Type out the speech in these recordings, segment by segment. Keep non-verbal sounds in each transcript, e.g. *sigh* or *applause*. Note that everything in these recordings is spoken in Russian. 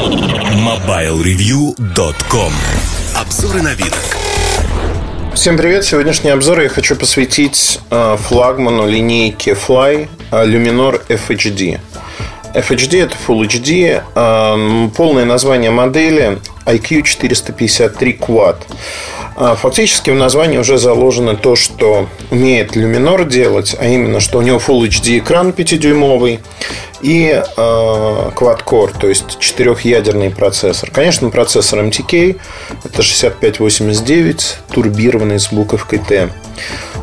MobileReview.com Обзоры на вид. Всем привет! Сегодняшний обзор я хочу посвятить э, флагману линейки Fly э, Luminor FHD. FHD это Full HD. Э, полное название модели IQ 453 Quad. А, фактически в названии уже заложено то, что умеет Luminor делать, а именно, что у него Full HD экран 5-дюймовый и э, Quad-Core, то есть четырехъядерный процессор. Конечно, процессор MTK, это 6589, турбированный с буковкой T.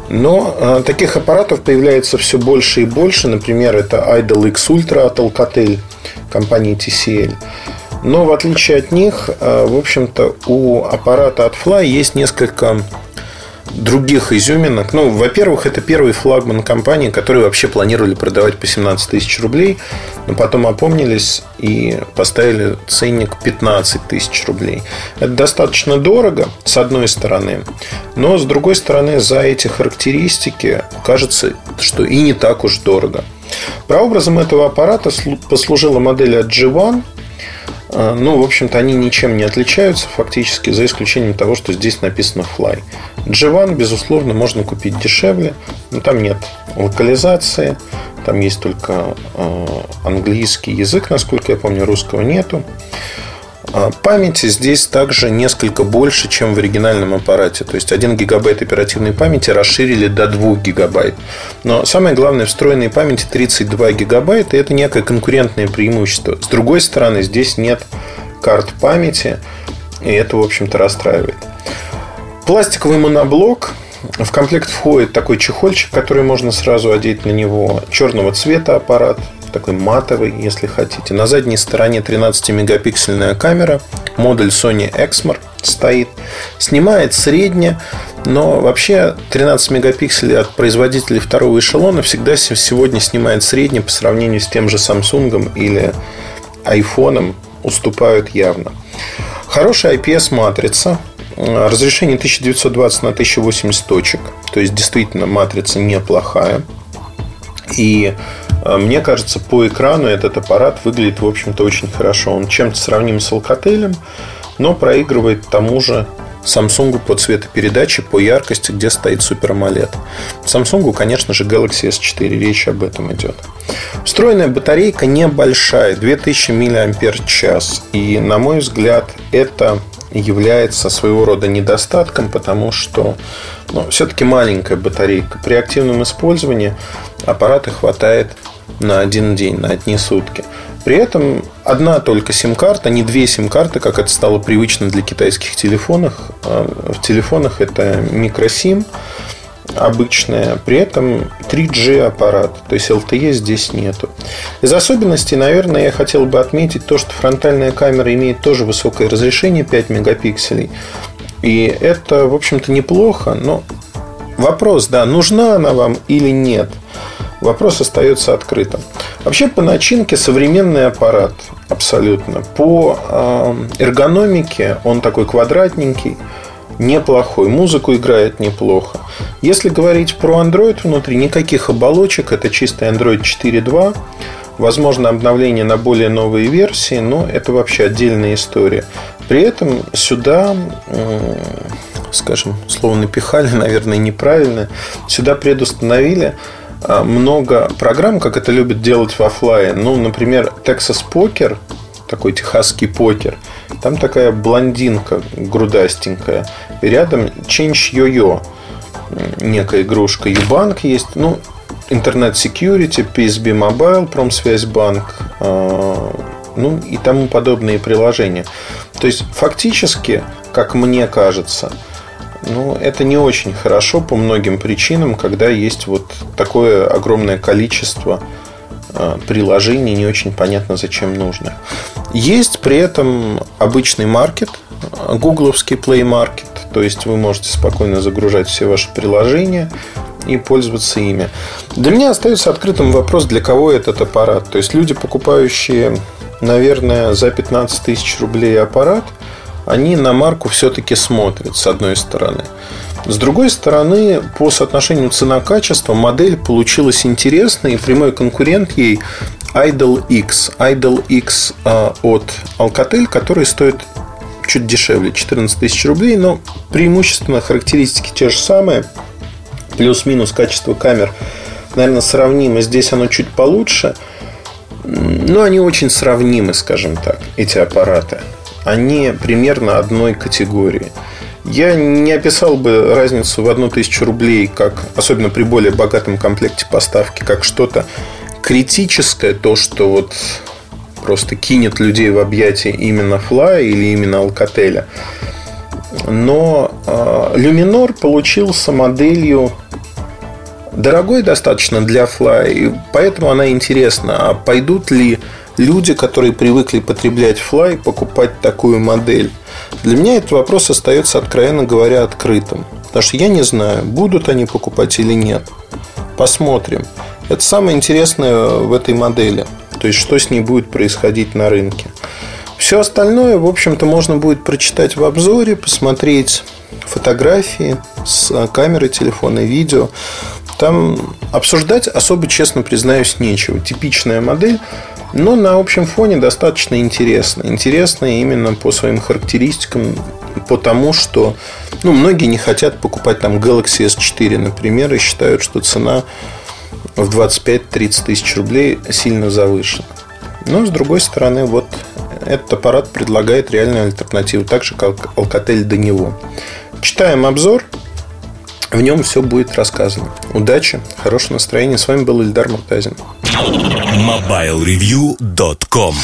Но э, таких аппаратов появляется все больше и больше. Например, это Idol X Ultra от Alcatel компании TCL. Но в отличие от них, э, в общем-то, у аппарата от Fly есть несколько других изюминок. Ну, во-первых, это первый флагман компании, который вообще планировали продавать по 17 тысяч рублей, но потом опомнились и поставили ценник 15 тысяч рублей. Это достаточно дорого, с одной стороны, но с другой стороны, за эти характеристики кажется, что и не так уж дорого. Прообразом этого аппарата послужила модель от G1 – а, ну, в общем-то, они ничем не отличаются фактически, за исключением того, что здесь написано Fly. G1, безусловно, можно купить дешевле, но там нет локализации, там есть только а, английский язык, насколько я помню, русского нету. А памяти здесь также несколько больше, чем в оригинальном аппарате. То есть 1 гигабайт оперативной памяти расширили до 2 гигабайт. Но самое главное, встроенной памяти 32 гигабайта. И это некое конкурентное преимущество. С другой стороны, здесь нет карт памяти. И это, в общем-то, расстраивает. Пластиковый моноблок. В комплект входит такой чехольчик, который можно сразу одеть на него. Черного цвета аппарат такой матовый, если хотите. На задней стороне 13-мегапиксельная камера, модуль Sony Exmor стоит. Снимает средне, но вообще 13 мегапикселей от производителей второго эшелона всегда сегодня снимает средне по сравнению с тем же Samsung или iPhone уступают явно. Хорошая IPS-матрица, разрешение 1920 на 1080 точек, то есть действительно матрица неплохая. И мне кажется, по экрану этот аппарат выглядит, в общем-то, очень хорошо. Он чем-то сравним с Alcatel, но проигрывает тому же Samsung по цветопередаче, по яркости, где стоит Super AMOLED. Samsung, конечно же, Galaxy S4, речь об этом идет. Встроенная батарейка небольшая, 2000 мАч. И, на мой взгляд, это является своего рода недостатком, потому что ну, все-таки маленькая батарейка. При активном использовании аппарата хватает на один день, на одни сутки. При этом одна только сим-карта, не две сим-карты, как это стало привычно для китайских телефонов. А в телефонах это микросим обычная, при этом 3G аппарат, то есть LTE здесь нету. Из особенностей, наверное, я хотел бы отметить то, что фронтальная камера имеет тоже высокое разрешение 5 мегапикселей. И это, в общем-то, неплохо, но вопрос, да, нужна она вам или нет – вопрос остается открытым. Вообще по начинке современный аппарат абсолютно. По э, эргономике он такой квадратненький, неплохой. Музыку играет неплохо. Если говорить про Android внутри, никаких оболочек. Это чистый Android 4.2. Возможно, обновление на более новые версии, но это вообще отдельная история. При этом сюда, скажем, слово напихали, *laughs* наверное, неправильно, сюда предустановили много программ, как это любят делать в офлайн. Ну, например, Texas Poker, такой техасский покер. Там такая блондинка грудастенькая. И рядом Change Yo-Yo. Некая игрушка. Юбанк есть. Ну, Интернет Security, PSB Mobile, Промсвязьбанк, а, ну и тому подобные приложения. То есть, фактически, как мне кажется, ну, это не очень хорошо по многим причинам, когда есть вот такое огромное количество а, приложений, не очень понятно, зачем нужно. Есть при этом обычный маркет, гугловский Play Market, то есть вы можете спокойно загружать все ваши приложения и пользоваться ими. Для меня остается открытым вопрос, для кого этот аппарат. То есть люди, покупающие, наверное, за 15 тысяч рублей аппарат – они на марку все-таки смотрят, с одной стороны. С другой стороны, по соотношению цена-качество модель получилась интересной, и прямой конкурент ей Idol X. Idol X а, от Alcatel, который стоит чуть дешевле, 14 тысяч рублей, но преимущественно характеристики те же самые. Плюс-минус качество камер, наверное, сравнимо. Здесь оно чуть получше. Но они очень сравнимы, скажем так, эти аппараты. Они примерно одной категории. Я не описал бы разницу в одну тысячу рублей, как, особенно при более богатом комплекте поставки, как что-то критическое, то, что вот просто кинет людей в объятия именно Fly или именно Alcatel. Но э, Luminor получился моделью дорогой достаточно для Fly, и поэтому она интересна. А пойдут ли люди, которые привыкли потреблять Fly, покупать такую модель? Для меня этот вопрос остается, откровенно говоря, открытым. Потому что я не знаю, будут они покупать или нет. Посмотрим. Это самое интересное в этой модели. То есть, что с ней будет происходить на рынке. Все остальное, в общем-то, можно будет прочитать в обзоре, посмотреть фотографии с камеры телефона, видео. Там обсуждать особо, честно признаюсь, нечего. Типичная модель, но на общем фоне достаточно интересно. Интересно именно по своим характеристикам, по тому, что ну, многие не хотят покупать там Galaxy S4, например, и считают, что цена в 25-30 тысяч рублей сильно завышена. Но, с другой стороны, вот этот аппарат предлагает реальную альтернативу, так же, как Alcatel до него. Читаем обзор, в нем все будет рассказано. Удачи, хорошего настроения. С вами был Ильдар Муртазин. MobileReview.com